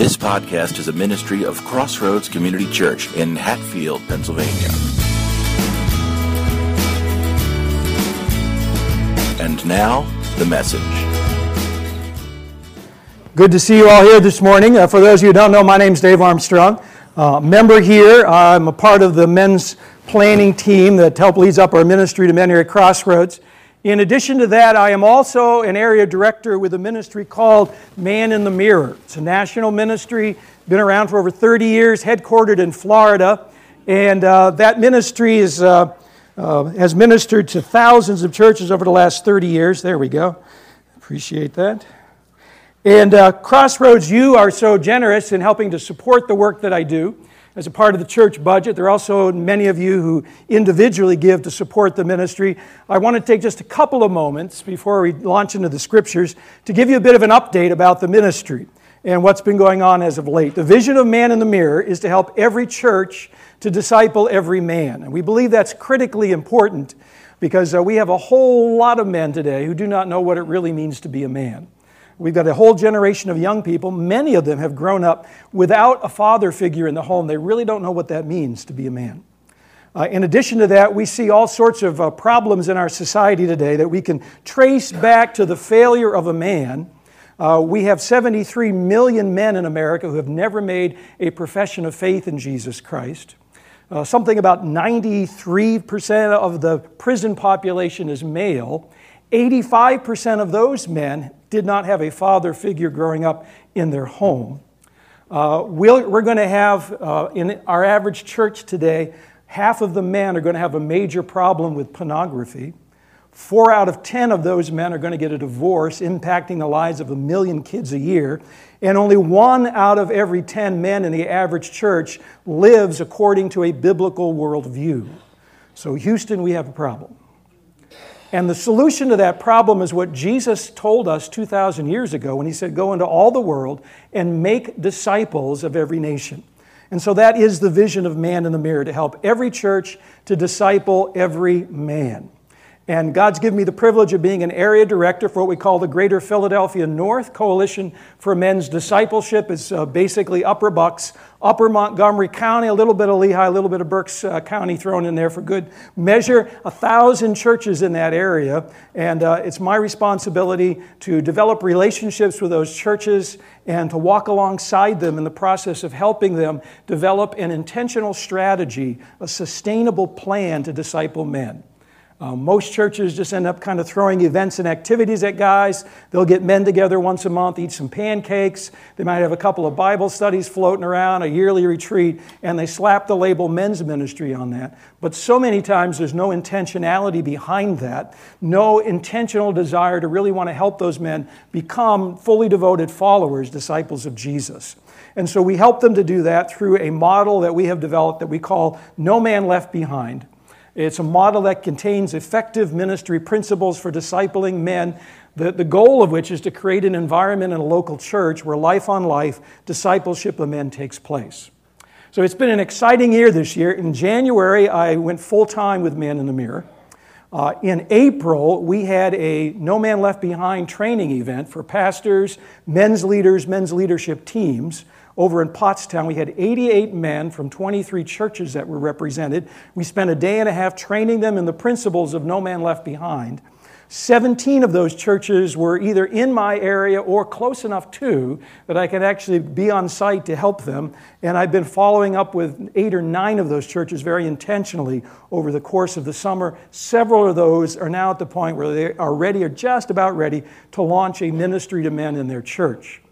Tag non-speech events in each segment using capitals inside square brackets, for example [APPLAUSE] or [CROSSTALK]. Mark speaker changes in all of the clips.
Speaker 1: This podcast is a ministry of Crossroads Community Church in Hatfield, Pennsylvania. And now, the message.
Speaker 2: Good to see you all here this morning. Uh, for those of you who don't know, my name is Dave Armstrong. Uh, member here, I'm a part of the men's planning team that help leads up our ministry to men here at Crossroads. In addition to that, I am also an area director with a ministry called Man in the Mirror. It's a national ministry, been around for over 30 years, headquartered in Florida. And uh, that ministry is, uh, uh, has ministered to thousands of churches over the last 30 years. There we go. Appreciate that. And uh, Crossroads, you are so generous in helping to support the work that I do as a part of the church budget. There are also many of you who individually give to support the ministry. I want to take just a couple of moments before we launch into the scriptures to give you a bit of an update about the ministry and what's been going on as of late. The vision of Man in the Mirror is to help every church to disciple every man. And we believe that's critically important because uh, we have a whole lot of men today who do not know what it really means to be a man. We've got a whole generation of young people. Many of them have grown up without a father figure in the home. They really don't know what that means to be a man. Uh, in addition to that, we see all sorts of uh, problems in our society today that we can trace back to the failure of a man. Uh, we have 73 million men in America who have never made a profession of faith in Jesus Christ. Uh, something about 93% of the prison population is male. 85% of those men did not have a father figure growing up in their home. Uh, we we are going to have, uh, in our average church today, half of the men are going to have a major problem with pornography. Four out of 10 of those men are going to get a divorce, impacting the lives of a million kids a year. And only one out of every 10 men in the average church lives according to a biblical worldview. So, Houston, we have a problem. And the solution to that problem is what Jesus told us 2,000 years ago when he said, Go into all the world and make disciples of every nation. And so that is the vision of Man in the Mirror to help every church to disciple every man. And God's given me the privilege of being an area director for what we call the Greater Philadelphia North Coalition for Men's Discipleship. It's uh, basically Upper Bucks, Upper Montgomery County, a little bit of Lehigh, a little bit of Berks uh, County thrown in there for good measure. A thousand churches in that area. And uh, it's my responsibility to develop relationships with those churches and to walk alongside them in the process of helping them develop an intentional strategy, a sustainable plan to disciple men. Uh, most churches just end up kind of throwing events and activities at guys. They'll get men together once a month, eat some pancakes. They might have a couple of Bible studies floating around, a yearly retreat, and they slap the label men's ministry on that. But so many times there's no intentionality behind that, no intentional desire to really want to help those men become fully devoted followers, disciples of Jesus. And so we help them to do that through a model that we have developed that we call No Man Left Behind. It's a model that contains effective ministry principles for discipling men, the, the goal of which is to create an environment in a local church where life on life discipleship of men takes place. So it's been an exciting year this year. In January, I went full time with Man in the Mirror. Uh, in April, we had a No Man Left Behind training event for pastors, men's leaders, men's leadership teams over in Pottstown. We had 88 men from 23 churches that were represented. We spent a day and a half training them in the principles of No Man Left Behind. 17 of those churches were either in my area or close enough to that I could actually be on site to help them. And I've been following up with eight or nine of those churches very intentionally over the course of the summer. Several of those are now at the point where they are ready or just about ready to launch a ministry to men in their church.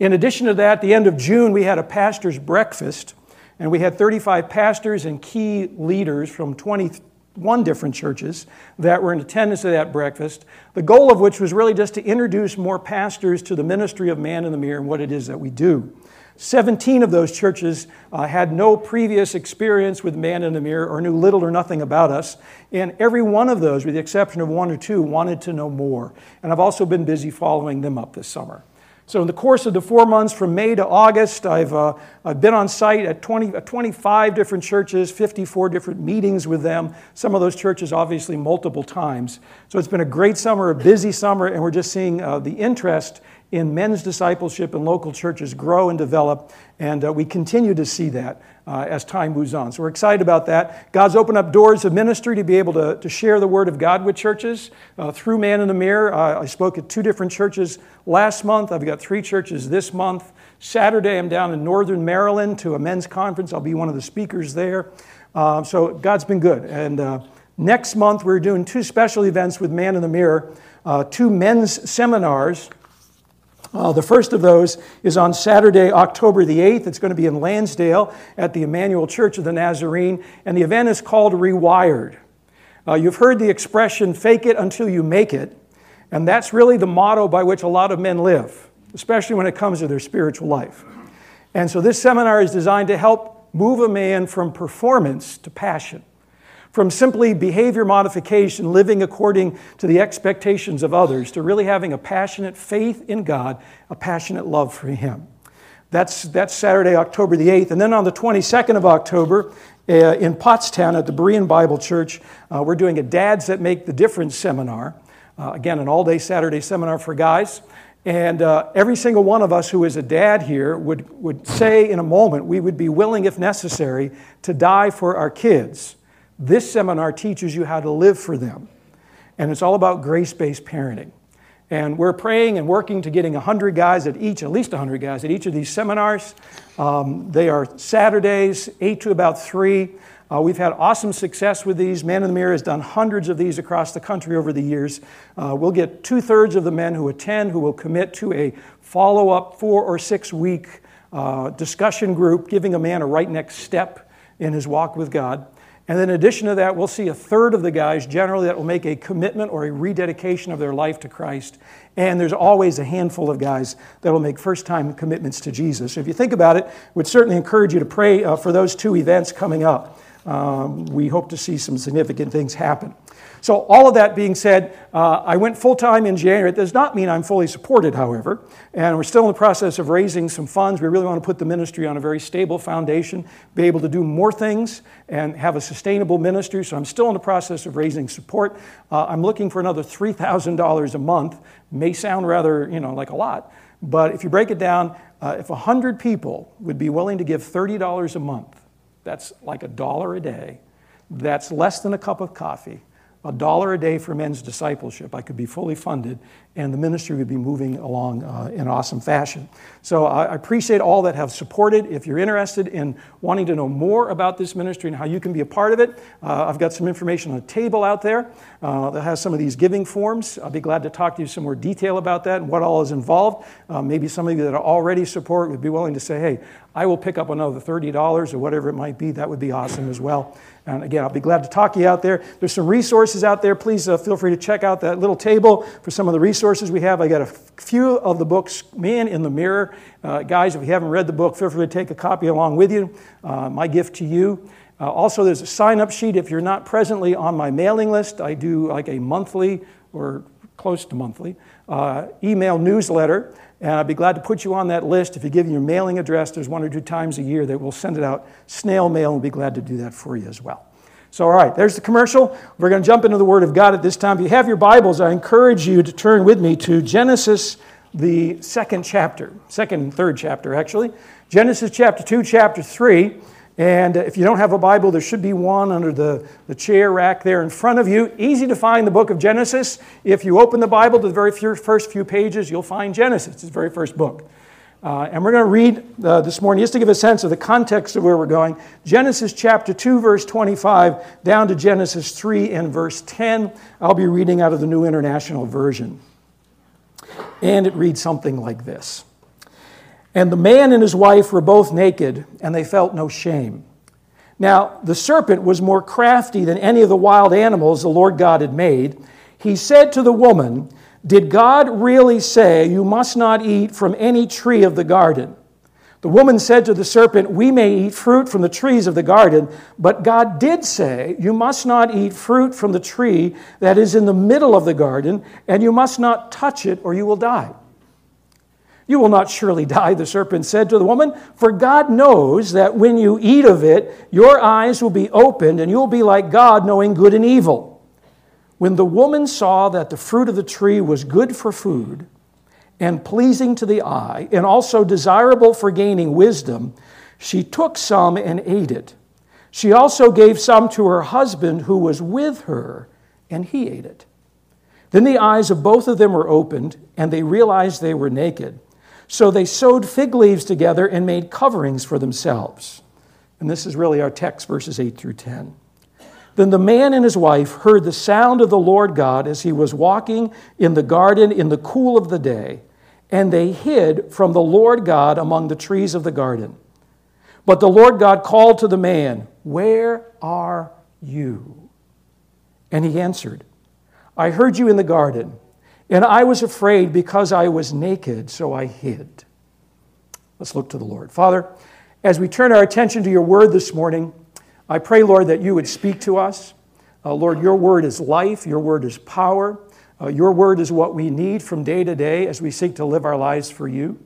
Speaker 2: In addition to that, at the end of June, we had a pastor's breakfast, and we had 35 pastors and key leaders from 21 different churches that were in attendance at that breakfast. The goal of which was really just to introduce more pastors to the ministry of Man in the Mirror and what it is that we do. 17 of those churches uh, had no previous experience with Man in the Mirror or knew little or nothing about us. And every one of those, with the exception of one or two, wanted to know more. And I've also been busy following them up this summer. So, in the course of the four months from May to August, I've, uh, I've been on site at 20, uh, 25 different churches, 54 different meetings with them. Some of those churches, obviously, multiple times. So, it's been a great summer, a busy summer, and we're just seeing uh, the interest in men's discipleship in local churches grow and develop, and uh, we continue to see that uh, as time moves on. So we're excited about that. God's opened up doors of ministry to be able to, to share the Word of God with churches uh, through Man in the Mirror. Uh, I spoke at two different churches last month. I've got three churches this month. Saturday, I'm down in northern Maryland to a men's conference. I'll be one of the speakers there. Uh, so God's been good. And uh, next month, we're doing two special events with Man in the Mirror, uh, two men's seminars. Uh, the first of those is on Saturday, October the 8th. It's going to be in Lansdale at the Emmanuel Church of the Nazarene, and the event is called Rewired. Uh, you've heard the expression, fake it until you make it, and that's really the motto by which a lot of men live, especially when it comes to their spiritual life. And so this seminar is designed to help move a man from performance to passion from simply behavior modification, living according to the expectations of others, to really having a passionate faith in God, a passionate love for Him. That's, that's Saturday, October the 8th. And then on the 22nd of October, uh, in Pottstown at the Berean Bible Church, uh, we're doing a Dads That Make the Difference seminar. Uh, again, an all day Saturday seminar for guys. And uh, every single one of us who is a dad here would, would say in a moment we would be willing, if necessary, to die for our kids. This seminar teaches you how to live for them. And it's all about grace based parenting. And we're praying and working to getting 100 guys at each, at least 100 guys at each of these seminars. Um, they are Saturdays, 8 to about 3. Uh, we've had awesome success with these. Man in the Mirror has done hundreds of these across the country over the years. Uh, we'll get two thirds of the men who attend who will commit to a follow up four or six week uh, discussion group, giving a man a right next step in his walk with God. And then in addition to that, we'll see a third of the guys generally that will make a commitment or a rededication of their life to Christ. And there's always a handful of guys that will make first time commitments to Jesus. If you think about it, would certainly encourage you to pray uh, for those two events coming up. Um, we hope to see some significant things happen. So, all of that being said, uh, I went full time in January. It does not mean I'm fully supported, however, and we're still in the process of raising some funds. We really want to put the ministry on a very stable foundation, be able to do more things, and have a sustainable ministry. So, I'm still in the process of raising support. Uh, I'm looking for another $3,000 a month. May sound rather, you know, like a lot, but if you break it down, uh, if 100 people would be willing to give $30 a month, that's like a dollar a day. That's less than a cup of coffee a dollar a day for men's discipleship. I could be fully funded, and the ministry would be moving along uh, in awesome fashion. So I appreciate all that have supported. If you're interested in wanting to know more about this ministry and how you can be a part of it, uh, I've got some information on a table out there uh, that has some of these giving forms. I'll be glad to talk to you some more detail about that and what all is involved. Uh, maybe some of you that already support would be willing to say, hey, I will pick up another $30 or whatever it might be. That would be awesome as well. And again, I'll be glad to talk to you out there. There's some resources out there. Please uh, feel free to check out that little table for some of the resources we have. I got a few of the books, Man in the Mirror. Uh, guys, if you haven't read the book, feel free to take a copy along with you. Uh, my gift to you. Uh, also, there's a sign up sheet. If you're not presently on my mailing list, I do like a monthly or close to monthly uh, email newsletter. And I'd be glad to put you on that list. If you give your mailing address, there's one or two times a year that we'll send it out snail mail and we'll be glad to do that for you as well. So, all right, there's the commercial. We're going to jump into the Word of God at this time. If you have your Bibles, I encourage you to turn with me to Genesis, the second chapter, second and third chapter, actually. Genesis chapter 2, chapter 3. And if you don't have a Bible, there should be one under the, the chair rack there in front of you. Easy to find the book of Genesis. If you open the Bible to the very first few pages, you'll find Genesis, it's very first book. Uh, and we're going to read uh, this morning, just to give a sense of the context of where we're going, Genesis chapter 2, verse 25, down to Genesis 3 and verse 10. I'll be reading out of the New International Version. And it reads something like this. And the man and his wife were both naked, and they felt no shame. Now, the serpent was more crafty than any of the wild animals the Lord God had made. He said to the woman, Did God really say, You must not eat from any tree of the garden? The woman said to the serpent, We may eat fruit from the trees of the garden, but God did say, You must not eat fruit from the tree that is in the middle of the garden, and you must not touch it, or you will die. You will not surely [LAUGHS] die, the serpent said to the woman, for God knows that when you eat of it, your eyes will be opened and you'll be like God, knowing good and evil. When the woman saw that the fruit of the tree was good for food, and pleasing to the eye, and also desirable for gaining wisdom, she took some and ate it. She also gave some to her husband who was with her, and he ate it. Then the eyes of both of them were opened, and they realized they were naked. So they sewed fig leaves together and made coverings for themselves. And this is really our text, verses 8 through 10. Then the man and his wife heard the sound of the Lord God as he was walking in the garden in the cool of the day, and they hid from the Lord God among the trees of the garden. But the Lord God called to the man, Where are you? And he answered, I heard you in the garden, and I was afraid because I was naked, so I hid. Let's look to the Lord. Father, as we turn our attention to your word this morning, I pray, Lord, that you would speak to us. Uh, Lord, your word is life, your word is power. Uh, your word is what we need from day to day as we seek to live our lives for you.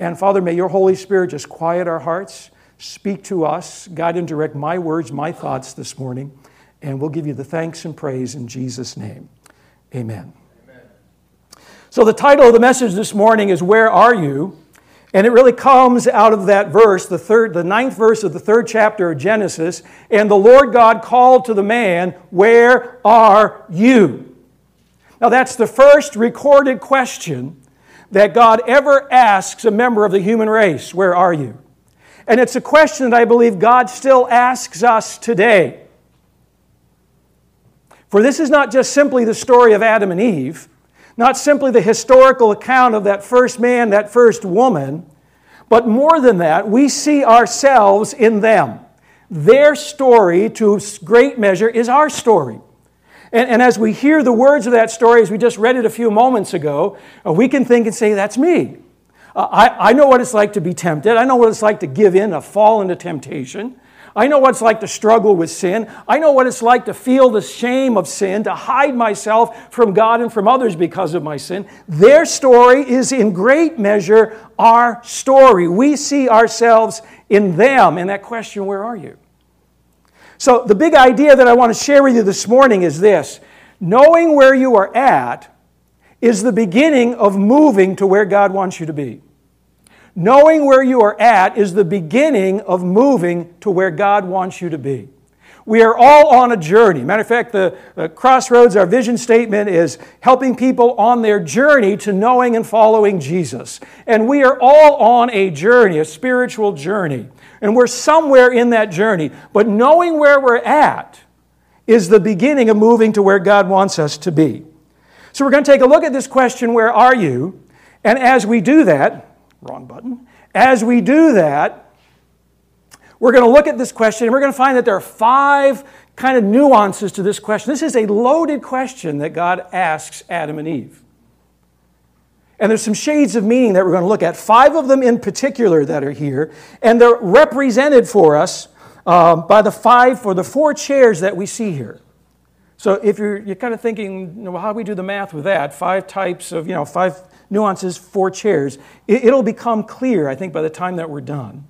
Speaker 2: And Father, may your Holy Spirit just quiet our hearts, speak to us, guide and direct my words, my thoughts this morning, and we'll give you the thanks and praise in Jesus' name. Amen. Amen. So, the title of the message this morning is Where Are You? And it really comes out of that verse, the third, the ninth verse of the third chapter of Genesis. And the Lord God called to the man, Where are you? Now, that's the first recorded question that God ever asks a member of the human race Where are you? And it's a question that I believe God still asks us today. For this is not just simply the story of Adam and Eve not simply the historical account of that first man, that first woman, but more than that, we see ourselves in them. Their story, to great measure, is our story. And, and, as we hear the words of that story, as we just read it a few moments ago, uh, we can think and say, That's me. Uh, I, I know what it's like to be tempted. I know what it's like to give in, to fall into temptation. I know what it's like to struggle with sin. I know what it's like to feel the shame of sin, to hide myself from God and from others because of my sin. Their story is in great measure our story. We see ourselves in them. And that question, where are you? So, the big idea that I want to share with you this morning is this knowing where you are at is the beginning of moving to where God wants you to be. Knowing where you are at is the beginning of moving to where God wants you to be. We are all on a journey. Matter of fact, the, the, Crossroads, our vision statement is helping people on their journey to knowing and following Jesus. And we are all on a journey, a spiritual journey. And we're somewhere in that journey. But knowing where we're at is the beginning of moving to where God wants us to be. So we're going to take a look at this question, Where are you? And as we do that, Wrong button. As we do that, we're going to look at this question and we're going to find that there are five kind of nuances to this question. This is a loaded question that God asks Adam and Eve. And there's some shades of meaning that we're going to look at, five of them in particular that are here, and they're represented for us um, by the five or the four chairs that we see here. So if you're, you're kind of thinking, well, how do we do the math with that? Five types of, you know, five nuances, four chairs. It'll become clear, I think, by the time that we're done.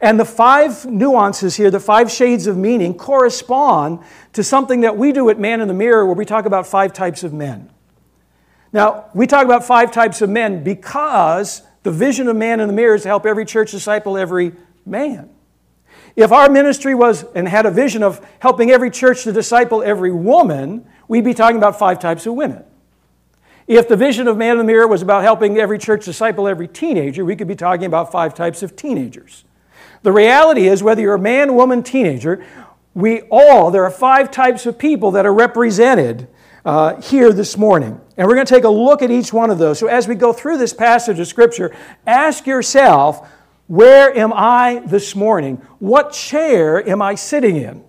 Speaker 2: And the five nuances here, the five shades of meaning, correspond to something that we do at Man in the Mirror where we talk about five types of men. Now, we talk about five types of men because the vision of Man in the Mirror is to help every church disciple every man. If our ministry was and had a vision of helping every church to disciple every woman, we'd be talking about five types of women. If the vision of Man in the Mirror was about helping every church disciple every teenager, we could be talking about five types of teenagers. The reality is, whether you're a man, woman, teenager, we all, there are five types of people that are represented uh, here this morning. And we're going to take a look at each one of those. So as we go through this passage of Scripture, ask yourself, where am I this morning? What chair am I sitting in?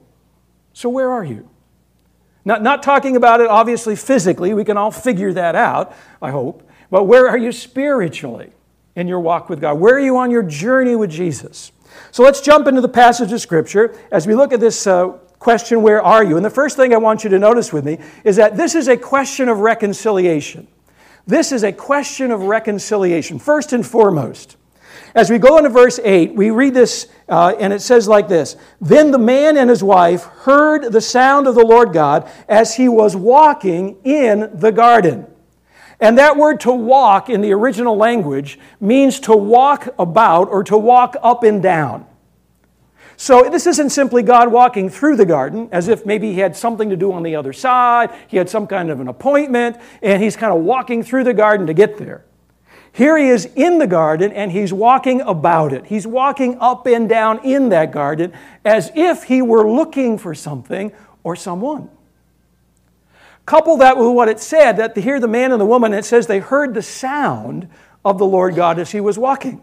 Speaker 2: So, where are you? Not, not talking about it obviously physically, we can all figure that out, I hope. But where are you spiritually in your walk with God? Where are you on your journey with Jesus? So let's jump into the passage of Scripture as we look at this uh, question, Where are you? And the first thing I want you to notice with me is that this is a question of reconciliation. This is a question of reconciliation, first and foremost. As we go into verse 8, we read this, uh, and it says like this Then the man and his wife heard the sound of the Lord God as he was walking in the garden. And that word to walk in the original language means to walk about or to walk up and down. So this isn't simply God walking through the garden as if maybe he had something to do on the other side, he had some kind of an appointment, and he's kind of walking through the garden to get there. Here he is in the garden and he's walking about it. He's walking up and down in that garden as if he were looking for something or someone. Couple that with what it said that to hear the man and the woman, it says they heard the sound of the Lord God as he was walking.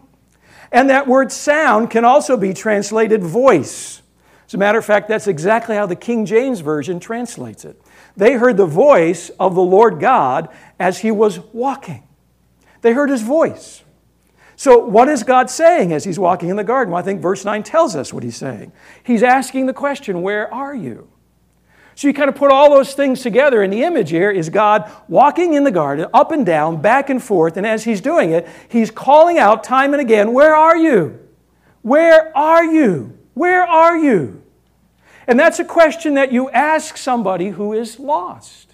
Speaker 2: And that word sound can also be translated voice. As a matter of fact, that's exactly how the King James Version translates it. They heard the voice of the Lord God as he was walking. They heard his voice. So, what is God saying as he's walking in the garden? Well, I think verse 9 tells us what he's saying. He's asking the question, Where are you? So you kind of put all those things together, and the image here is God walking in the garden, up and down, back and forth, and as He's doing it, He's calling out time and again, Where are you? Where are you? Where are you? And that's a question that you ask somebody who is lost.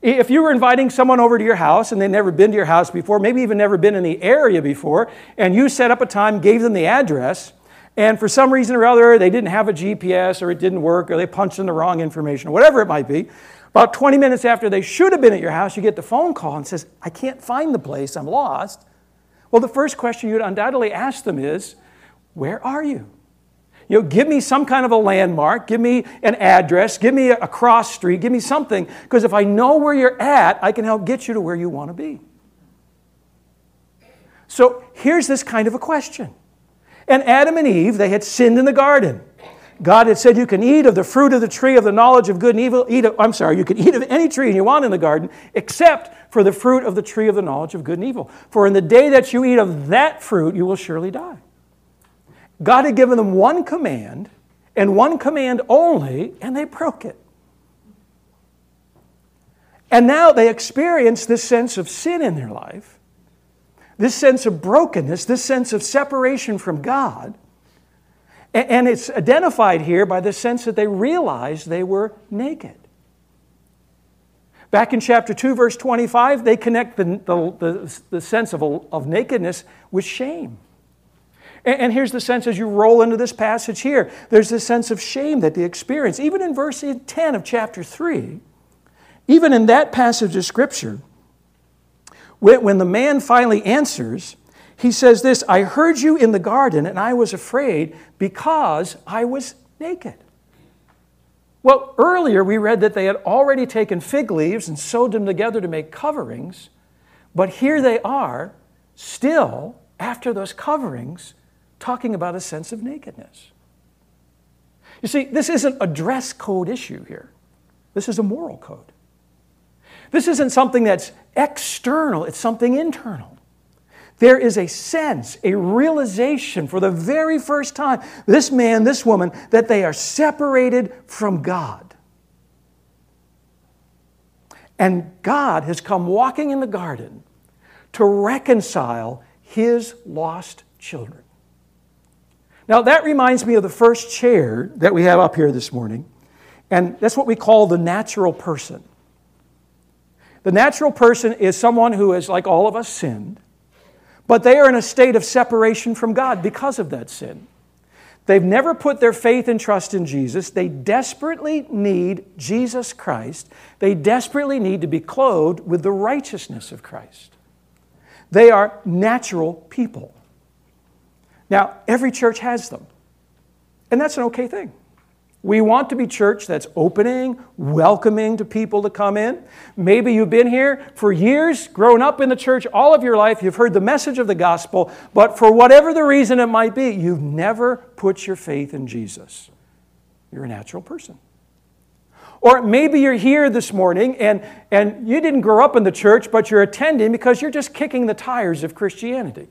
Speaker 2: If you were inviting someone over to your house and they'd never been to your house before, maybe even never been in the area before, and you set up a time, gave them the address, and for some reason or other, they didn't have a GPS or it didn't work or they punched in the wrong information or whatever it might be. About 20 minutes after they should have been at your house, you get the phone call and says, I can't find the place, I'm lost. Well, the first question you'd undoubtedly ask them is, Where are you? You know, give me some kind of a landmark, give me an address, give me a cross street, give me something, because if I know where you're at, I can help get you to where you want to be. So here's this kind of a question and Adam and Eve, they had sinned in the garden. God had said, You can eat of the fruit of the tree of the knowledge of good and evil. Eat of, I'm sorry, you can eat of any tree you want in the garden, except for the fruit of the tree of the knowledge of good and evil. For in the day that you eat of that fruit, you will surely die. God had given them one command, and one command only, and they broke it. And now they experience this sense of sin in their life this sense of brokenness, this sense of separation from God. And it's identified here by the sense that they realized they were naked. Back in chapter 2, verse 25, they connect the, the, the, the sense of, of nakedness with shame. And, here's the sense as you roll into this passage here there's this sense of shame that they experience. Even in verse 10 of chapter 3, even in that passage of Scripture, when the man finally answers, he says this I heard you in the garden, and I was afraid because I was naked. Well, earlier we read that they had already taken fig leaves and sewed them together to make coverings, but here they are, still, after those coverings, talking about a sense of nakedness. You see, this isn't a dress code issue here, this is a moral code. This isn't something that's external, it's something internal. There is a sense, a realization for the very first time, this man, this woman, that they are separated from God. And God has come walking in the garden to reconcile his lost children. Now, that reminds me of the first chair that we have up here this morning, and that's what we call the natural person. The natural person is someone who is, like all of us, sinned, but they are in a state of separation from God because of that sin. They've never put their faith and trust in Jesus. They desperately need Jesus Christ. They desperately need to be clothed with the righteousness of Christ. They are natural people. Now, every church has them, and that's an okay thing. We want to be church that's opening, welcoming to people to come in. Maybe you've been here for years, grown up in the church all of your life, you've heard the message of the gospel, but for whatever the reason it might be, you've never put your faith in Jesus. You're a natural person. Or maybe you're here this morning and, and you didn't grow up in the church, but you're attending because you're just kicking the tires of Christianity.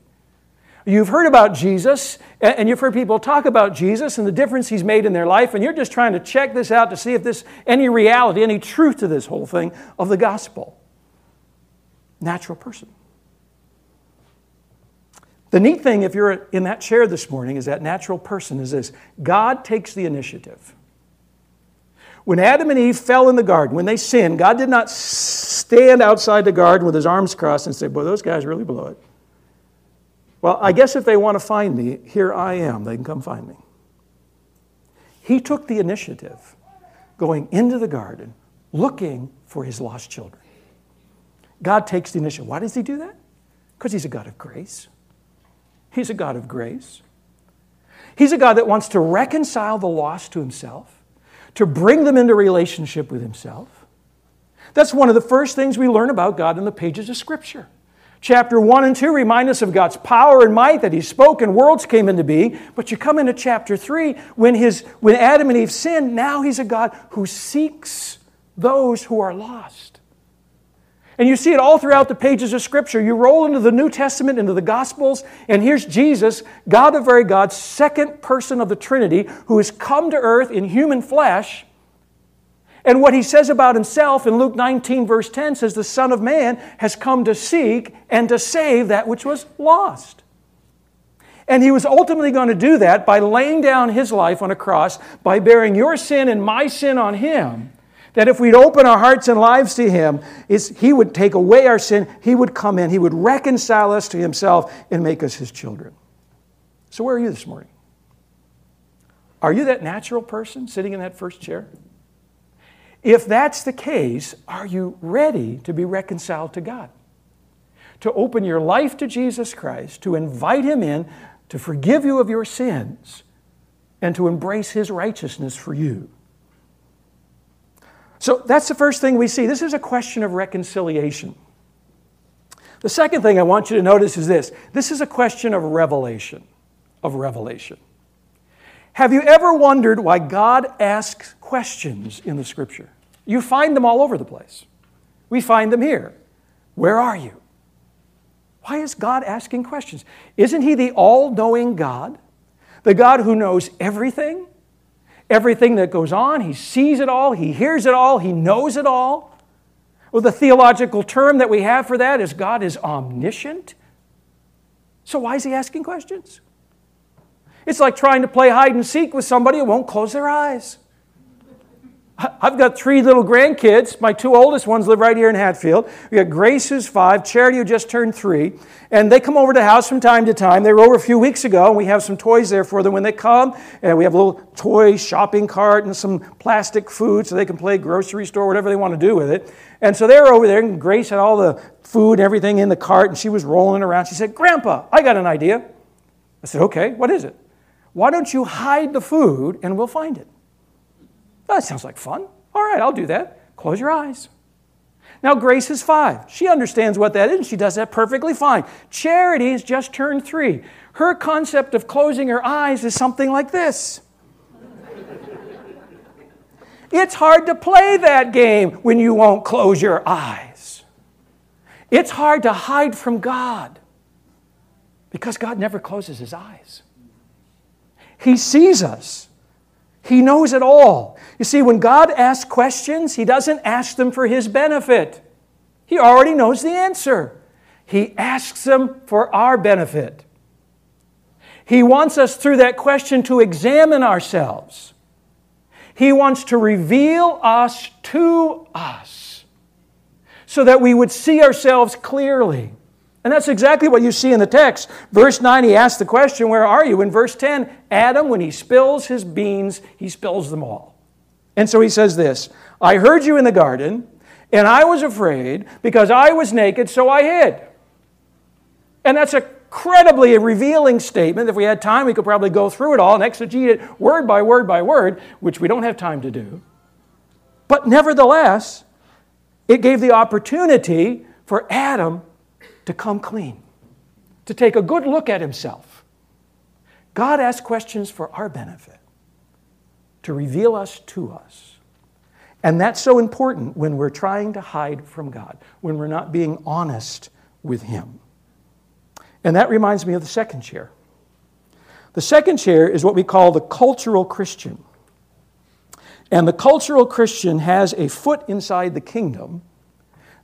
Speaker 2: You've heard about Jesus, and you've heard people talk about Jesus and the difference he's made in their life, and you're just trying to check this out to see if there's any reality, any truth to this whole thing of the gospel. Natural person. The neat thing, if you're in that chair this morning, is that natural person is this God takes the initiative. When Adam and Eve fell in the garden, when they sinned, God did not stand outside the garden with his arms crossed and say, Boy, those guys really blew it. Well, I guess if they want to find me, here I am. They can come find me. He took the initiative going into the garden looking for his lost children. God takes the initiative. Why does he do that? Because he's a God of grace. He's a God of grace. He's a God that wants to reconcile the lost to himself, to bring them into relationship with himself. That's one of the first things we learn about God in the pages of Scripture. Chapter 1 and 2 remind us of God's power and might that He spoke and worlds came into being. But you come into chapter 3, when, his, when Adam and Eve sinned, now He's a God who seeks those who are lost. And you see it all throughout the pages of Scripture. You roll into the New Testament, into the Gospels, and here's Jesus, God the very God, second person of the Trinity, who has come to earth in human flesh and what he says about himself in Luke 19, verse 10 says, The Son of Man has come to seek and to save that which was lost. And he was ultimately going to do that by laying down his life on a cross, by bearing your sin and my sin on him. That if we'd open our hearts and lives to him, he would take away our sin, he would come in, he would reconcile us to himself and make us his children. So, where are you this morning? Are you that natural person sitting in that first chair? If that's the case, are you ready to be reconciled to God? To open your life to Jesus Christ, to invite Him in, to forgive you of your sins, and to embrace His righteousness for you. So that's the first thing we see. This is a question of reconciliation. The second thing I want you to notice is this this is a question of revelation. Of revelation. Have you ever wondered why God asks questions in the scripture? You find them all over the place. We find them here. Where are you? Why is God asking questions? Isn't He the all knowing God? The God who knows everything? Everything that goes on, He sees it all, He hears it all, He knows it all. Well, the theological term that we have for that is God is omniscient. So, why is He asking questions? It's like trying to play hide and seek with somebody who won't close their eyes. I've got three little grandkids. My two oldest ones live right here in Hatfield. We got Grace, who's five, Charity, who just turned three. And they come over to the house from time to time. They were over a few weeks ago, and we have some toys there for them when they come. And we have a little toy shopping cart and some plastic food so they can play grocery store, whatever they want to do with it. And so they were over there, and Grace had all the food and everything in the cart, and she was rolling around. She said, Grandpa, I got an idea. I said, Okay, what is it? Why don't you hide the food and we'll find it? That sounds like fun. All right, I'll do that. Close your eyes. Now, Grace is five. She understands what that is, and she does that perfectly fine. Charity has just turned three. Her concept of closing her eyes is something like this. it's hard to play that game when you won't close your eyes. It's hard to hide from God because God never closes his eyes. He sees us. He knows it all. You see, when God asks questions, He doesn't ask them for His benefit. He already knows the answer. He asks them for our benefit. He wants us through that question to examine ourselves. He wants to reveal us to us so that we would see ourselves clearly. And that's exactly what you see in the text. Verse 9, he asks the question, Where are you? In verse 10, Adam, when he spills his beans, he spills them all. And so he says this I heard you in the garden, and I was afraid because I was naked, so I hid. And that's a incredibly revealing statement. If we had time, we could probably go through it all and exegete it word by word by word, which we don't have time to do. But nevertheless, it gave the opportunity for Adam to come clean, to take a good look at himself. God asks questions for our benefit, to reveal us to us. And that's so important when we're trying to hide from God, when we're not being honest with Him. And that reminds me of the second chair. The second chair is what we call the cultural Christian. And the cultural Christian has a foot inside the kingdom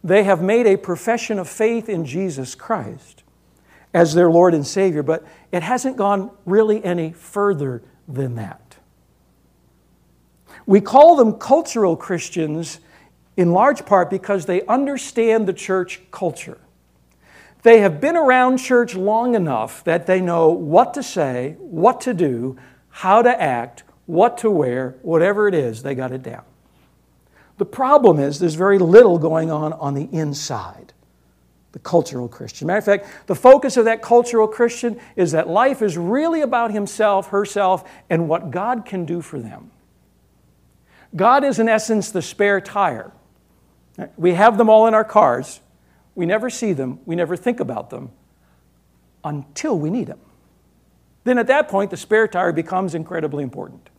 Speaker 2: they have made a profession of faith in Jesus Christ as their Lord and Savior, but it hasn't gone really any further than that. We call them cultural Christians in large part because they understand the church culture. They have been around church long enough that they know what to say, what to do, how to act, what to wear, whatever it is, they got it down. The problem is there's very little going on on the inside, the cultural Christian. Matter of fact, the focus of that cultural Christian is that life is really about himself, herself, and what God can do for them. God is, in essence, the spare tire. We have them all in our cars. We never see them, we never think about them until we need them. Then at that point, the spare tire becomes incredibly important.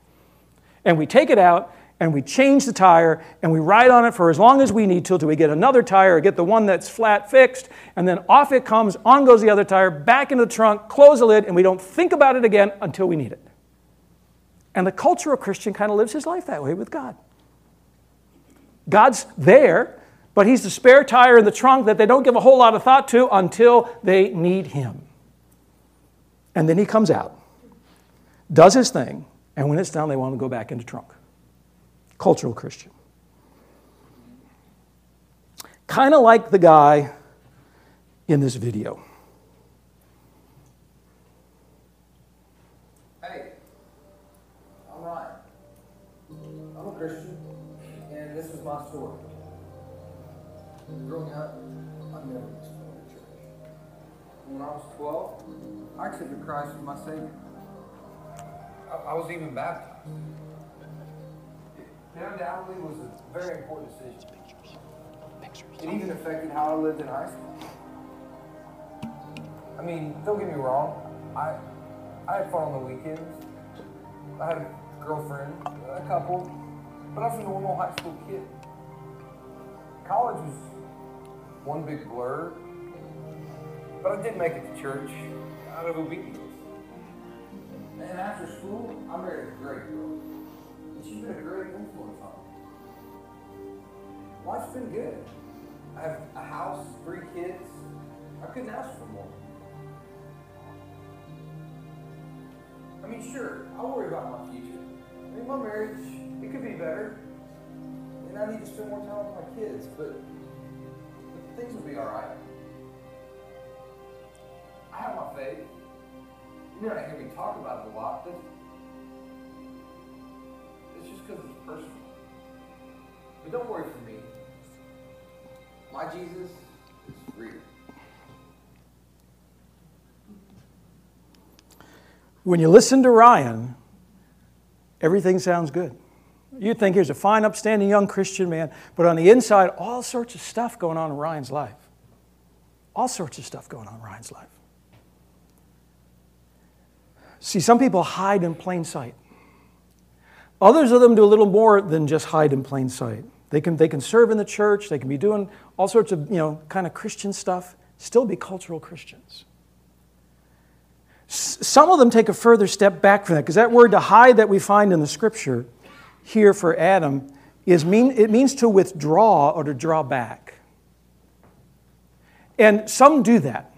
Speaker 2: And we take it out and we change the tire and we ride on it for as long as we need to until we get another tire or get the one that's flat fixed. And then off it comes, on goes the other tire, back into the trunk, close the lid, and we don't think about it again until we need it. And the cultural Christian kind of lives his life that way with God. God's there, but He's the spare tire in the trunk that they don't give a whole lot of thought to until they need Him. And then He comes out, does His thing, and when it's done, they want to go back into trunk. Cultural Christian. Kind of like the guy in this video.
Speaker 3: Growing up, I never missed going to church. When I was 12, I accepted Christ as my Savior. I, I was even baptized. It undoubtedly was a very important decision. It even affected how I lived in high school. I mean, don't get me wrong. I I had fun on the weekends. I had a girlfriend, a couple, but I was a normal high school kid. College was one big blur, but I did make it to church out of obedience. And after school, I married a great girl. And she's been a great influence on me. Life's been good. I have a house, three kids. I couldn't ask for more. I mean, sure, I worry about my future. I mean, my marriage, it could be better. And I need to spend more time with my kids, but, but things will be all right. I have my faith. You're not hear me talk about it a lot, but it's just because it's personal. But don't worry for me. My Jesus is real.
Speaker 2: When you listen to Ryan, everything sounds good. You'd think he was a fine, upstanding young Christian man, but on the inside, all sorts of stuff going on in Ryan's life. All sorts of stuff going on in Ryan's life. See, some people hide in plain sight. Others of them do a little more than just hide in plain sight. They can, they can serve in the church, they can be doing all sorts of, you know, kind of Christian stuff, still be cultural Christians. Some of them take a further step back from that, because that word to hide that we find in the scripture here for Adam is mean, it means to withdraw or to draw back. And some do that.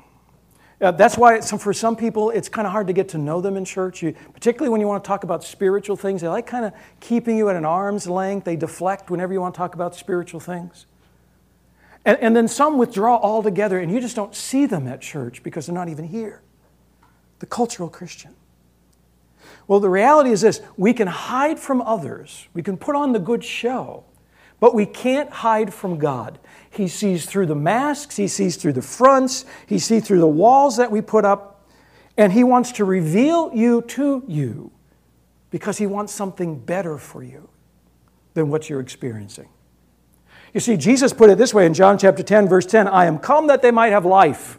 Speaker 2: Uh, that's why for some people it's kind of hard to get to know them in church, you, particularly when you want to talk about spiritual things. They like kind of keeping you at an arm's length. They deflect whenever you want to talk about spiritual things. And, and then some withdraw altogether, and you just don't see them at church because they're not even here. The cultural Christian. Well, the reality is this we can hide from others, we can put on the good show, but we can't hide from God. He sees through the masks, He sees through the fronts, He sees through the walls that we put up, and He wants to reveal you to you because He wants something better for you than what you're experiencing. You see, Jesus put it this way in John chapter 10, verse 10 I am come that they might have life.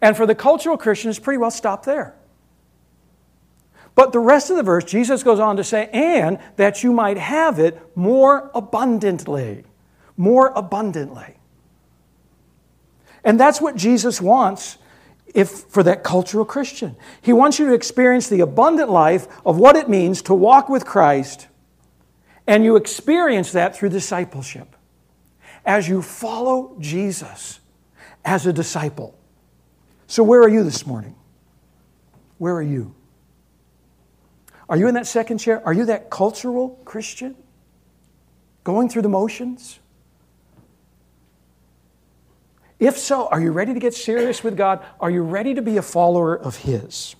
Speaker 2: And for the cultural Christian, it's pretty well stopped there. But the rest of the verse, Jesus goes on to say, and that you might have it more abundantly. More abundantly. And that's what Jesus wants if, for that cultural Christian. He wants you to experience the abundant life of what it means to walk with Christ, and you experience that through discipleship. As you follow Jesus as a disciple. So, where are you this morning? Where are you? Are you in that second chair? Are you that cultural Christian? Going through the motions? If so, are you ready to get serious with God? Are you ready to be a follower of His?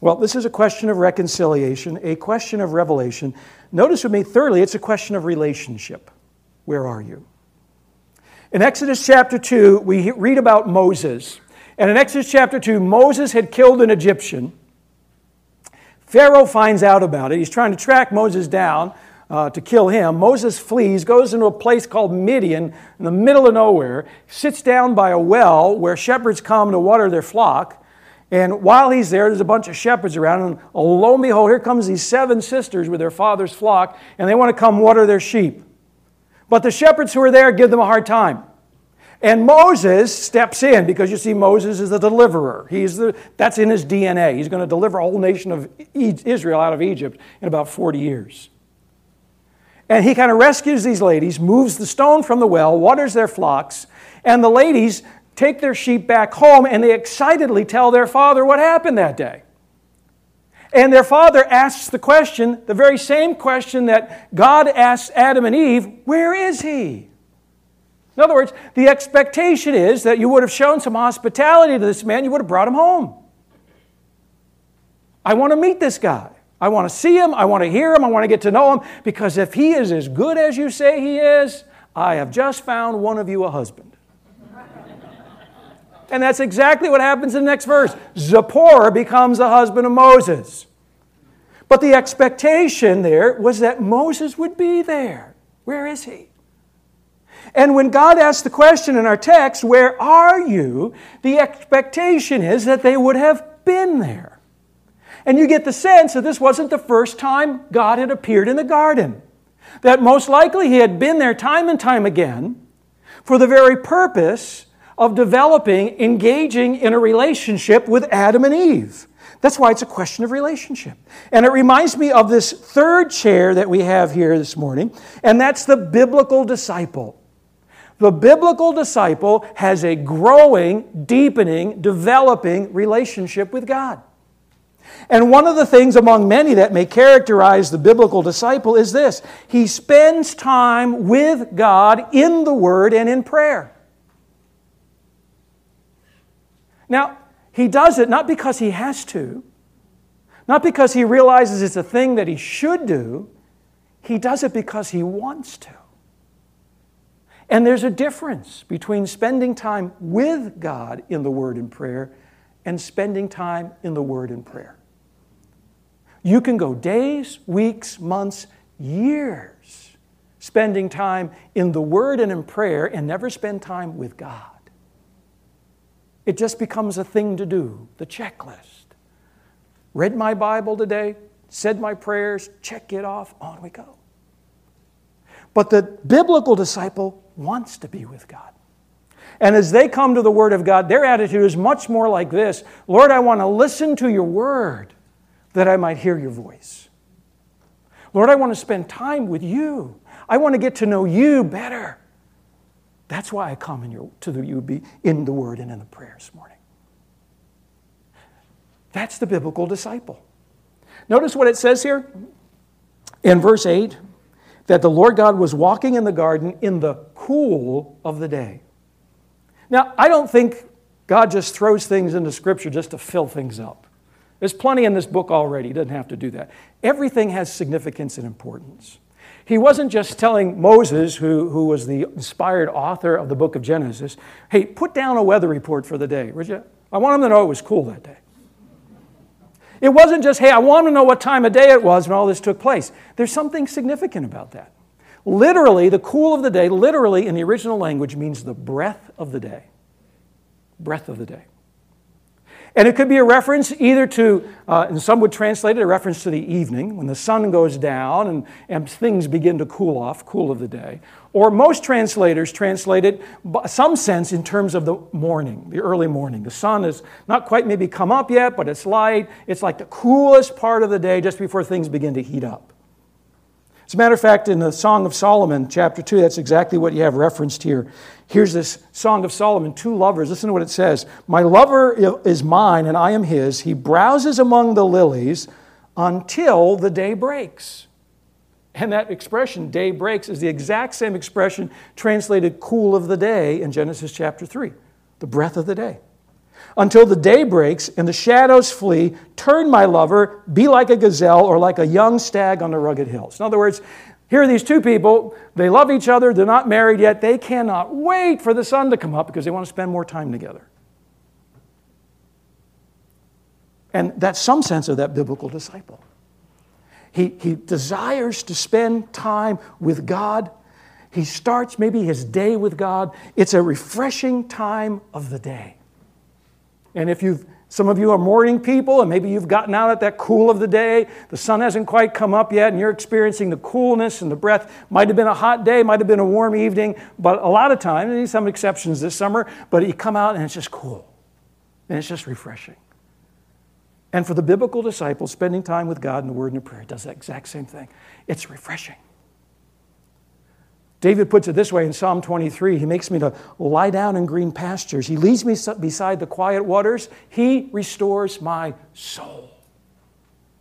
Speaker 2: Well, this is a question of reconciliation, a question of revelation. Notice with me, thirdly, it's a question of relationship. Where are you? In Exodus chapter 2, we read about Moses. And in Exodus chapter 2, Moses had killed an Egyptian. Pharaoh finds out about it. He's trying to track Moses down uh, to kill him. Moses flees, goes into a place called Midian in the middle of nowhere, sits down by a well where shepherds come to water their flock. And while he's there, there's a bunch of shepherds around, and lo and behold, here comes these seven sisters with their father's flock, and they want to come water their sheep. But the shepherds who are there give them a hard time. And Moses steps in because you see, Moses is the deliverer. He's the, that's in his DNA. He's going to deliver a whole nation of Israel out of Egypt in about 40 years. And he kind of rescues these ladies, moves the stone from the well, waters their flocks, and the ladies take their sheep back home and they excitedly tell their father what happened that day. And their father asks the question, the very same question that God asked Adam and Eve where is he? In other words, the expectation is that you would have shown some hospitality to this man, you would have brought him home. I want to meet this guy. I want to see him. I want to hear him. I want to get to know him because if he is as good as you say he is, I have just found one of you a husband. and that's exactly what happens in the next verse. Zipporah becomes the husband of Moses. But the expectation there was that Moses would be there. Where is he? And when God asks the question in our text, Where are you? the expectation is that they would have been there. And you get the sense that this wasn't the first time God had appeared in the garden. That most likely he had been there time and time again for the very purpose of developing, engaging in a relationship with Adam and Eve. That's why it's a question of relationship. And it reminds me of this third chair that we have here this morning, and that's the biblical disciple. The biblical disciple has a growing, deepening, developing relationship with God. And one of the things among many that may characterize the biblical disciple is this he spends time with God in the Word and in prayer. Now, he does it not because he has to, not because he realizes it's a thing that he should do, he does it because he wants to. And there's a difference between spending time with God in the Word and prayer and spending time in the Word and prayer. You can go days, weeks, months, years spending time in the Word and in prayer and never spend time with God. It just becomes a thing to do, the checklist. Read my Bible today, said my prayers, check it off, on we go. But the biblical disciple wants to be with God. And as they come to the Word of God, their attitude is much more like this Lord, I want to listen to your Word that I might hear your voice. Lord, I want to spend time with you. I want to get to know you better. That's why I come in your, to the, you be in the Word and in the prayer this morning. That's the biblical disciple. Notice what it says here in verse 8 that the Lord God was walking in the garden in the cool of the day. Now, I don't think God just throws things into Scripture just to fill things up. There's plenty in this book already. He doesn't have to do that. Everything has significance and importance. He wasn't just telling Moses, who, who was the inspired author of the book of Genesis, hey, put down a weather report for the day, would you? I want him to know it was cool that day. It wasn't just, hey, I want to know what time of day it was when all this took place. There's something significant about that. Literally, the cool of the day, literally in the original language, means the breath of the day. Breath of the day. And it could be a reference either to, uh, and some would translate it a reference to the evening when the sun goes down and, and things begin to cool off, cool of the day. Or most translators translate it some sense in terms of the morning, the early morning. The sun has not quite maybe come up yet, but it's light. It's like the coolest part of the day just before things begin to heat up. As a matter of fact, in the Song of Solomon, chapter 2, that's exactly what you have referenced here. Here's this Song of Solomon, two lovers. Listen to what it says My lover is mine, and I am his. He browses among the lilies until the day breaks. And that expression, day breaks, is the exact same expression translated cool of the day in Genesis chapter 3, the breath of the day. Until the day breaks and the shadows flee, turn, my lover, be like a gazelle or like a young stag on the rugged hills. In other words, here are these two people, they love each other, they're not married yet, they cannot wait for the sun to come up because they want to spend more time together. And that's some sense of that biblical disciple. He, he desires to spend time with God. He starts maybe his day with God. It's a refreshing time of the day. And if you've some of you are morning people, and maybe you've gotten out at that cool of the day. The sun hasn't quite come up yet, and you're experiencing the coolness and the breath. Might have been a hot day, might have been a warm evening, but a lot of times, and some exceptions this summer, but you come out and it's just cool. And it's just refreshing. And for the biblical disciples, spending time with God in the Word and the prayer does that exact same thing. It's refreshing. David puts it this way in Psalm 23 He makes me to lie down in green pastures. He leads me beside the quiet waters. He restores my soul,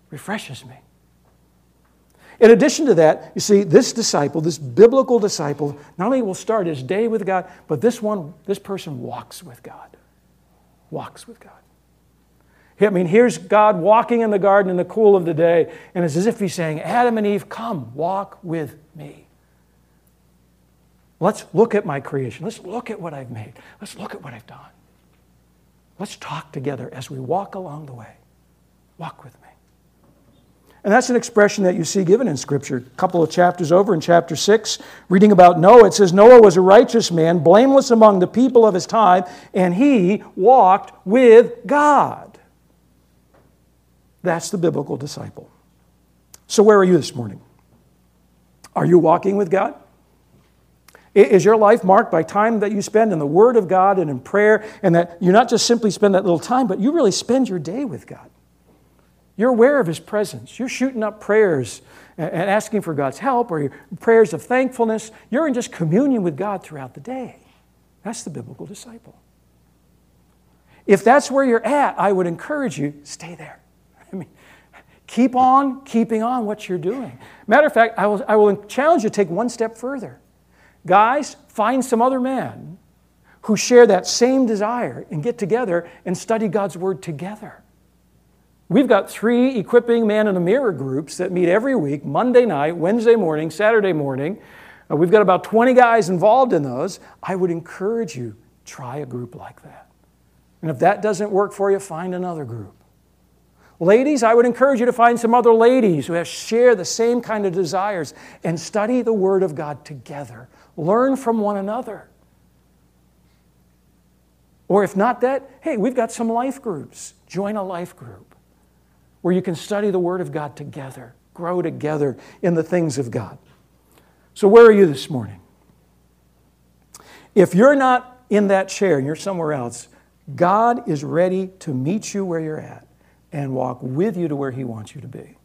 Speaker 2: refreshes me. In addition to that, you see, this disciple, this biblical disciple, not only will start his day with God, but this one, this person walks with God. Walks with God. I mean, here's God walking in the garden in the cool of the day, and it's as if he's saying, Adam and Eve, come, walk with me. Let's look at my creation. Let's look at what I've made. Let's look at what I've done. Let's talk together as we walk along the way. Walk with me. And that's an expression that you see given in Scripture. A couple of chapters over in chapter 6, reading about Noah, it says, Noah was a righteous man, blameless among the people of his time, and he walked with God. That's the biblical disciple. So, where are you this morning? Are you walking with God? Is your life marked by time that you spend in the Word of God and in prayer, and that you not just simply spend that little time, but you really spend your day with God? You're aware of His presence. You're shooting up prayers and asking for God's help, or your prayers of thankfulness. You're in just communion with God throughout the day. That's the biblical disciple. If that's where you're at, I would encourage you, stay there. [LAUGHS] I mean, keep on keeping on what you're doing. Matter of fact, I will, I will challenge you to take one step further. Guys, find some other men who share that same desire and get together and study God's Word together. We've got three equipping man in the mirror groups that meet every week Monday night, Wednesday morning, Saturday morning. Uh, we've got about 20 guys involved in those. I would encourage you, try a group like that. And if that doesn't work for you, find another group. Ladies, I would encourage you to find some other ladies who have share the same kind of desires and study the Word of God together. Learn from one another. Or if not that, hey, we've got some life groups. Join a life group where you can study the Word of God together, grow together in the things of God. So, where are you this morning? If you're not in that chair and you're somewhere else, God is ready to meet you where you're at and walk with you to where He wants you to be.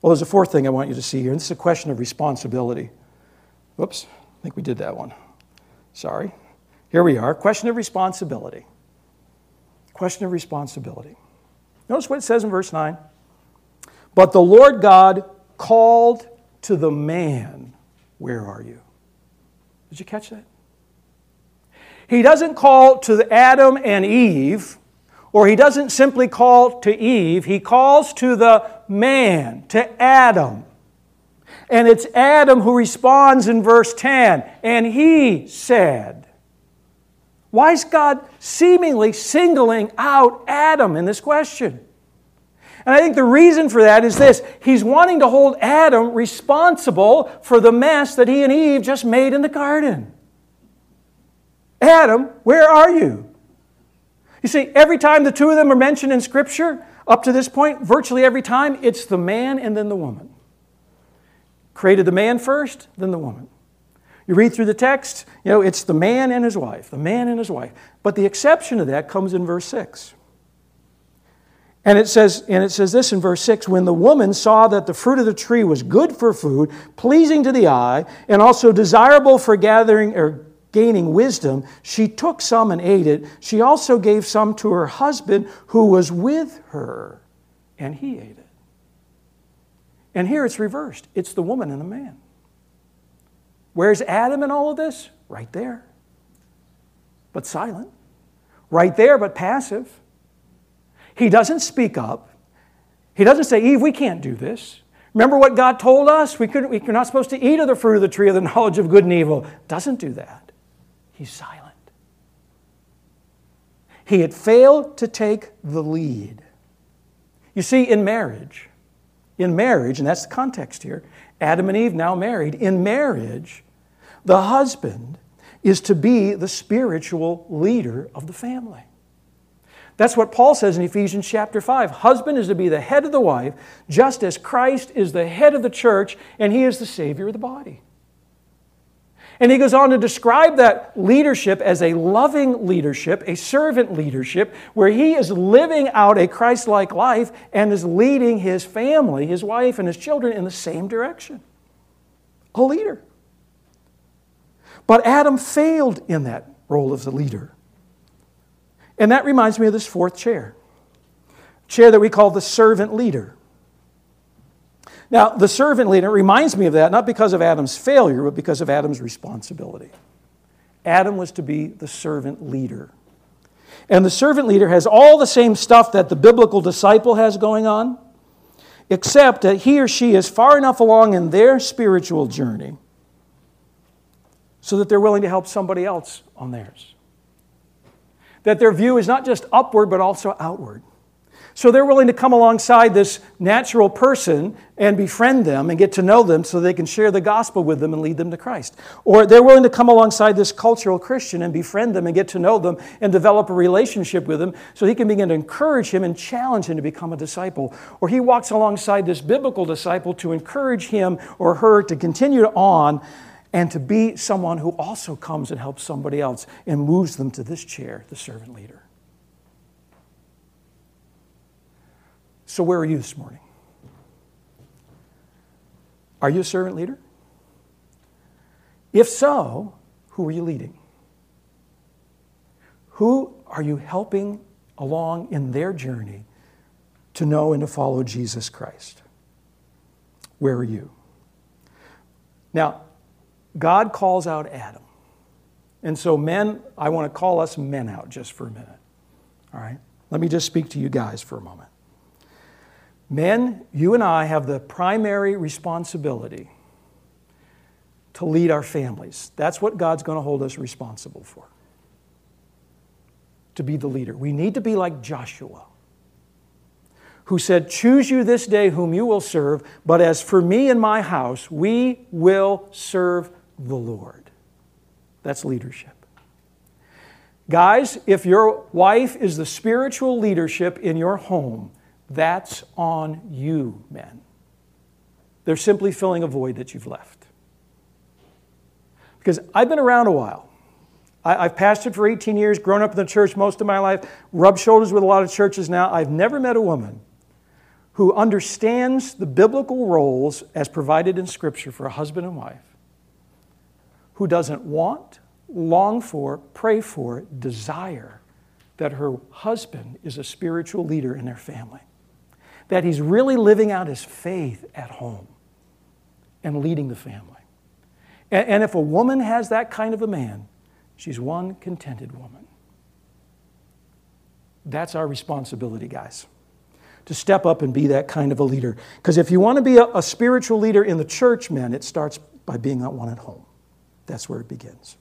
Speaker 2: Well, there's a fourth thing I want you to see here, and this is a question of responsibility. Whoops, I think we did that one. Sorry. Here we are. Question of responsibility. Question of responsibility. Notice what it says in verse 9. But the Lord God called to the man, Where are you? Did you catch that? He doesn't call to Adam and Eve, or he doesn't simply call to Eve, he calls to the man, to Adam. And it's Adam who responds in verse 10, and he said, Why is God seemingly singling out Adam in this question? And I think the reason for that is this He's wanting to hold Adam responsible for the mess that he and Eve just made in the garden. Adam, where are you? You see, every time the two of them are mentioned in Scripture, up to this point, virtually every time, it's the man and then the woman. Created the man first, then the woman. You read through the text, you know, it's the man and his wife, the man and his wife. But the exception to that comes in verse 6. And it says, and it says this in verse 6 when the woman saw that the fruit of the tree was good for food, pleasing to the eye, and also desirable for gathering or gaining wisdom, she took some and ate it. She also gave some to her husband who was with her, and he ate it. And here it's reversed it's the woman and the man. Where's Adam in all of this? Right there. But silent. Right there, but passive. He doesn't speak up. He doesn't say, Eve, we can't do this. Remember what God told us? We couldn't, we're not supposed to eat of the fruit of the tree of the [LAUGHS] knowledge of good and evil. Doesn't do that. He's silent. He had failed to take the lead. You see, in marriage, in marriage, and that's the context here, Adam and Eve now married. In marriage, the husband is to be the spiritual leader of the family. That's what Paul says in Ephesians chapter 5. Husband is to be the head of the wife, just as Christ is the head of the church and he is the Savior of the body. And he goes on to describe that leadership as a loving leadership, a servant leadership, where he is living out a Christ like life and is leading his family, his wife, and his children in the same direction. A leader. But Adam failed in that role as a leader. And that reminds me of this fourth chair, chair that we call the servant leader. Now, the servant leader reminds me of that not because of Adam's failure, but because of Adam's responsibility. Adam was to be the servant leader. And the servant leader has all the same stuff that the biblical disciple has going on, except that he or she is far enough along in their spiritual journey so that they're willing to help somebody else on theirs that their view is not just upward, but also outward. So they're willing to come alongside this natural person and befriend them and get to know them so they can share the gospel with them and lead them to Christ. Or they're willing to come alongside this cultural Christian and befriend them and get to know them and develop a relationship with them so he can begin to encourage him and challenge him to become a disciple. Or he walks alongside this biblical disciple to encourage him or her to continue on and to be someone who also comes and helps somebody else and moves them to this chair, the servant leader. So, where are you this morning? Are you a servant leader? If so, who are you leading? Who are you helping along in their journey to know and to follow Jesus Christ? Where are you? Now, God calls out Adam. And so, men, I want to call us men out just for a minute. All right? Let me just speak to you guys for a moment. Men, you and I have the primary responsibility to lead our families. That's what God's going to hold us responsible for. To be the leader. We need to be like Joshua, who said, Choose you this day whom you will serve, but as for me and my house, we will serve the Lord. That's leadership. Guys, if your wife is the spiritual leadership in your home, that's on you, men. They're simply filling a void that you've left. Because I've been around a while. I, have pastored for 18 years, grown up in the church most of my life, rubbed shoulders with a lot of churches now. I've never met a woman who understands the biblical roles as provided in Scripture for a husband and wife who doesn't want, long for, pray for, desire that her husband is a spiritual leader in their family, that he's really living out his faith at home and leading the family. And, if a woman has that kind of a man, she's one contented woman. That's our responsibility, guys, to step up and be that kind of a leader. Because if you want to be a, a spiritual leader in the church, men, it starts by being that one at home. That's where it begins.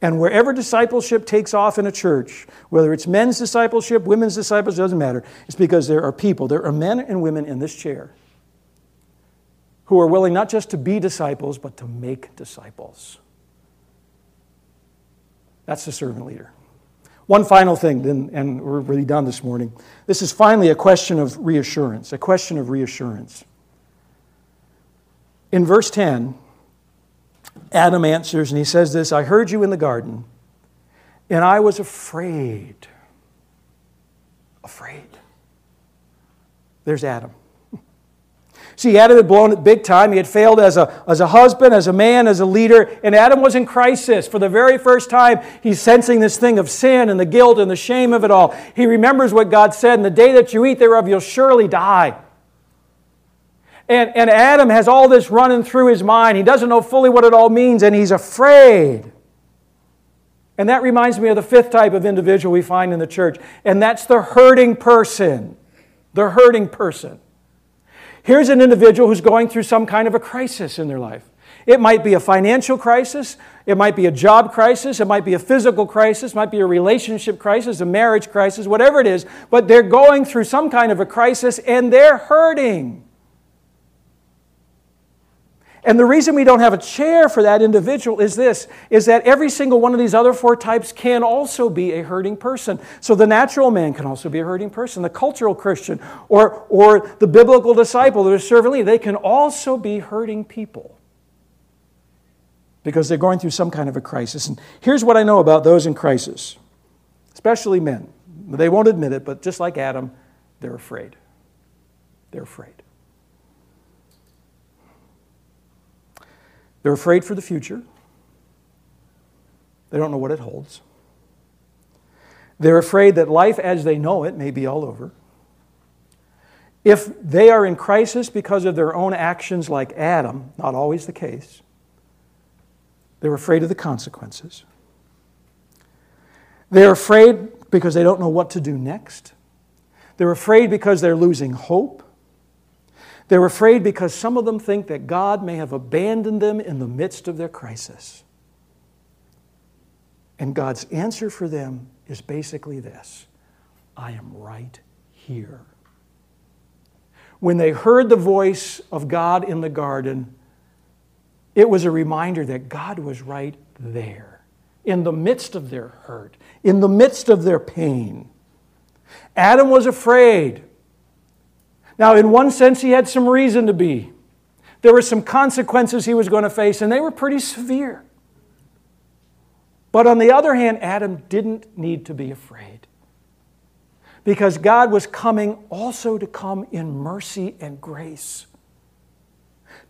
Speaker 2: And wherever discipleship takes off in a church, whether it's men's discipleship, women's discipleship, doesn't matter, it's because there are people, there are men and women in this chair who are willing not just to be disciples, but to make disciples. That's the servant leader. One final thing, then, and we're really done this morning. This is finally a question of reassurance, a question of reassurance. In verse 10, Adam answers and he says this I heard you in the garden, and I was afraid. Afraid. There's Adam. [LAUGHS] See, Adam had blown it big time. He had failed as a, as a husband, as a man, as a leader, and Adam was in crisis. For the very first time, he's sensing this thing of sin and the guilt and the shame of it all. He remembers what God said, In the day that you eat thereof, you'll surely die. And, and Adam has all this running through his mind. He doesn't know fully what it all means, and he's afraid. And that reminds me of the fifth type of individual we find in the church, and that's the hurting person. The hurting person. Here's an individual who's going through some kind of a crisis in their life. It might be a financial crisis, it might be a job crisis, it might be a physical crisis, it might be a relationship crisis, a marriage crisis, whatever it is, but they're going through some kind of a crisis and they're hurting. And the reason we don't have a chair for that individual is this is that every single one of these other four types can also be a hurting person. So the natural man can also be a hurting person, the cultural Christian or, or the biblical disciple, the servant leader, they can also be hurting people because they're going through some kind of a crisis. And here's what I know about those in crisis, especially men. They won't admit it, but just like Adam, they're afraid. They're afraid. They're afraid for the future. They don't know what it holds. They're afraid that life as they know it may be all over. If they are in crisis because of their own actions, like Adam, not always the case, they're afraid of the consequences. They're afraid because they don't know what to do next. They're afraid because they're losing hope. They're afraid because some of them think that God may have abandoned them in the midst of their crisis. And God's answer for them is basically this I am right here. When they heard the voice of God in the garden, it was a reminder that God was right there, in the midst of their hurt, in the midst of their pain. Adam was afraid now, in one sense, he had some reason to be. There were some consequences he was going to face, and they were pretty severe. But on the other hand, Adam didn't need to be afraid because God was coming also to come in mercy and grace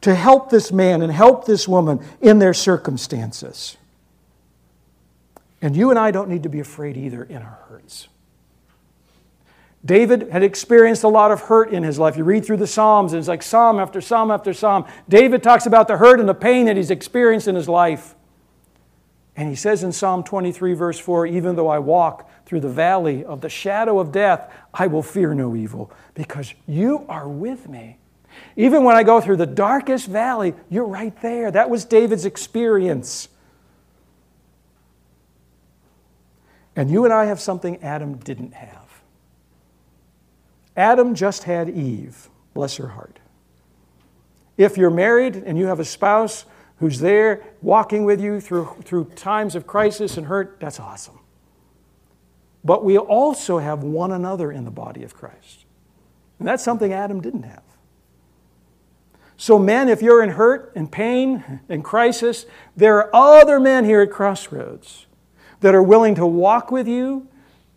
Speaker 2: to help this man and help this woman in their circumstances. And you and I don't need to be afraid either in our hurts. David had experienced a lot of hurt in his life. You read through the Psalms, and it's like psalm after psalm after psalm. David talks about the hurt and the pain that he's experienced in his life. And he says in Psalm 23, verse 4 Even though I walk through the valley of the shadow of death, I will fear no evil, because you are with me. Even when I go through the darkest valley, you're right there. That was David's experience. And you and I have something Adam didn't have. Adam just had Eve, bless her heart. If you're married and you have a spouse who's there walking with you through, through times of crisis and hurt, that's awesome. But we also have one another in the body of Christ. And that's something Adam didn't have. So, men, if you're in hurt and pain and crisis, there are other men here at Crossroads that are willing to walk with you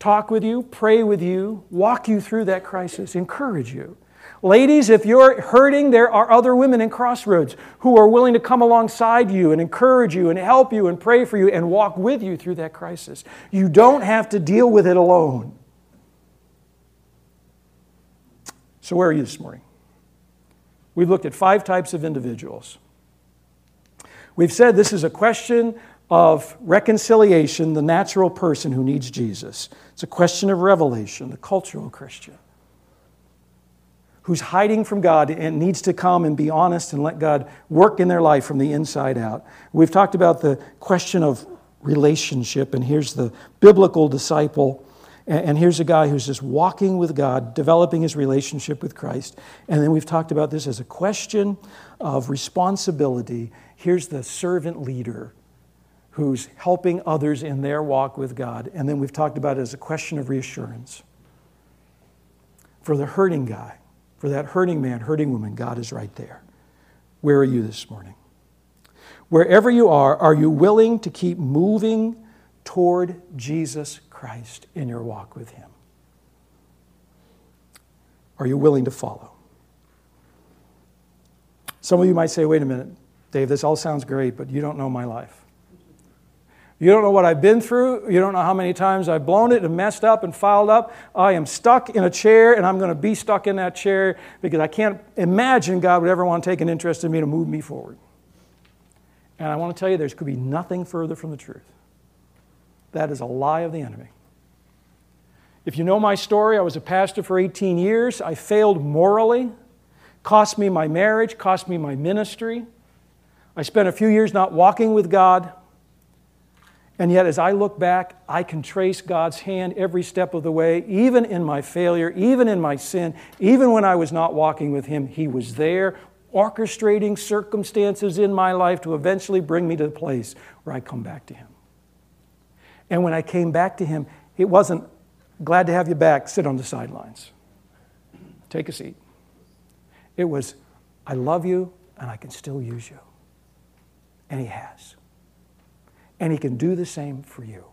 Speaker 2: talk with you, pray with you, walk you through that crisis, encourage you. Ladies, if you're hurting, there are other women in Crossroads who are willing to come alongside you and encourage you and help you and pray for you and walk with you through that crisis. You don't have to deal with it alone. So, where are you this morning? We've looked at five types of individuals. We've said this is a question of reconciliation, the natural person who needs Jesus. It's a question of revelation, the cultural Christian who's hiding from God and needs to come and be honest and let God work in their life from the inside out. We've talked about the question of relationship, and here's the biblical disciple. And here's a guy who's just walking with God, developing his relationship with Christ. And then we've talked about this as a question of responsibility. Here's the servant leader who's helping others in their walk with God. And then we've talked about it as a question of reassurance. For the hurting guy, for that hurting man, hurting woman, God is right there. Where are you this morning? Wherever you are, are you willing to keep moving toward Jesus Christ in your walk with Him? Are you willing to follow? Some of you might say, wait a minute, Dave, this all sounds great, but you don't know my life. You don't know what I've been through. You don't know how many times I've blown it and messed up and fouled up. I am stuck in a chair and I'm going to be stuck in that chair because I can't imagine God would ever want to take an interest in me to move me forward. And I want to tell you, there could be nothing further from the truth. That is a lie of the enemy. If you know my story, I was a pastor for 18 years. I failed morally, cost me my marriage, cost me my ministry. I spent a few years not walking with God. And yet, as I look back, I can trace God's hand every step of the way, even in my failure, even in my sin, even when I was not walking with Him. He was there, orchestrating circumstances in my life to eventually bring me to the place where I come back to Him. And when I came back to Him, it wasn't glad to have you back, sit on the sidelines, take a seat. It was, I love you and I can still use you. And He has. And He can do the same for you.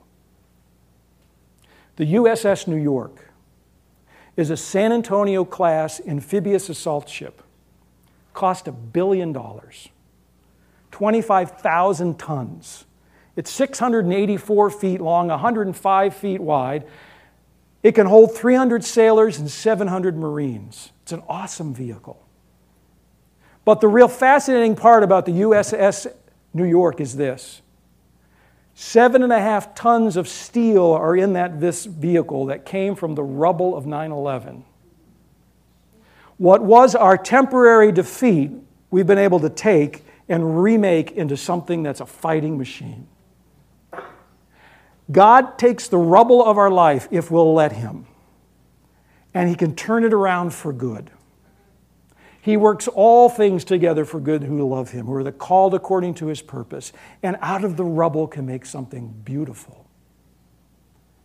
Speaker 2: The USS New York is a San Antonio class amphibious assault ship. Cost a billion dollars, 25,000 tons. It's 684 feet long, 105 feet wide. It can hold 300 sailors and 700 Marines. It's an awesome vehicle. But the real fascinating part about the USS New York is this seven and a half tons of steel are in that this vehicle that came from the rubble of 9 11. What was our temporary defeat, we've been able to take and remake into something that's a fighting machine. God takes the rubble of our life if we'll let Him, and He can turn it around for good. He works all things together for good who love Him, who are the called according to His purpose, and out of the rubble can make something beautiful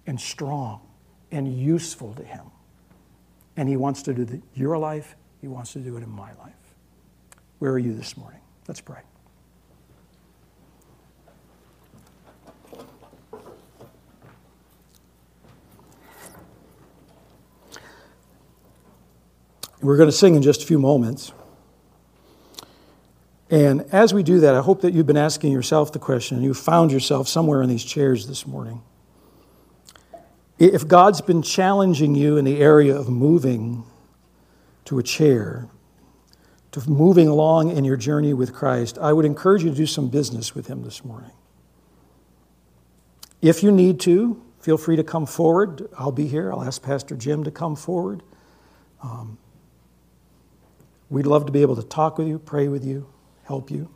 Speaker 2: and strong and useful to Him. And He wants to do in your life, He wants to do it in my life. Where are you this morning? Let's pray. We're going to sing in just a few moments. And as we do that, I hope that you've been asking yourself the question, and you found yourself somewhere in these chairs this morning. If God's been challenging you in the area of moving to a chair, to moving along in your journey with Christ, I would encourage you to do some business with Him this morning. If you need to, feel free to come forward. I'll be here. I'll ask Pastor Jim to come forward. Um, We'd love to be able to talk with you, pray with you, help you.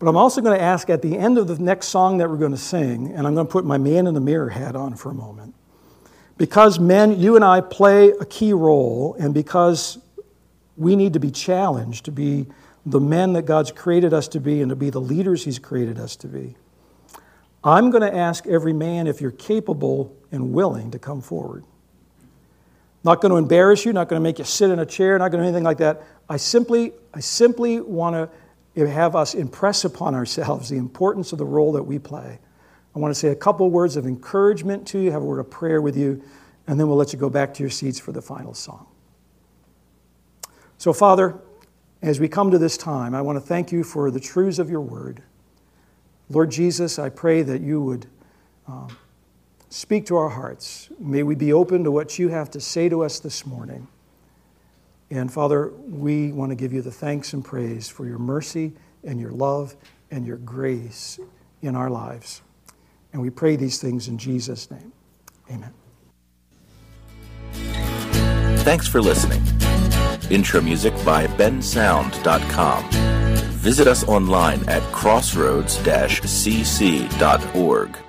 Speaker 2: But I'm also going to ask at the end of the next song that we're going to sing, and I'm going to put my man in the mirror hat on for a moment. Because men, you and I play a key role, and because we need to be challenged to be the men that God's created us to be and to be the leaders He's created us to be, I'm going to ask every man if you're capable and willing to come forward. Not going to embarrass you, not going to make you sit in a chair, not going to do anything like that. I simply, I simply want to have us impress upon ourselves the importance of the role that we play. I want to say a couple words of encouragement to you, have a word of prayer with you, and then we'll let you go back to your seats for the final song. So, Father, as we come to this time, I want to thank you for the truths of your word. Lord Jesus, I pray that you would. Um, Speak to our hearts. May we be open to what you have to say to us this morning. And Father, we want to give you the thanks and praise for your mercy and your love and your grace in our lives. And we pray these things in Jesus' name. Amen.
Speaker 1: Thanks for listening. Intro music by bensound.com. Visit us online at crossroads-cc.org.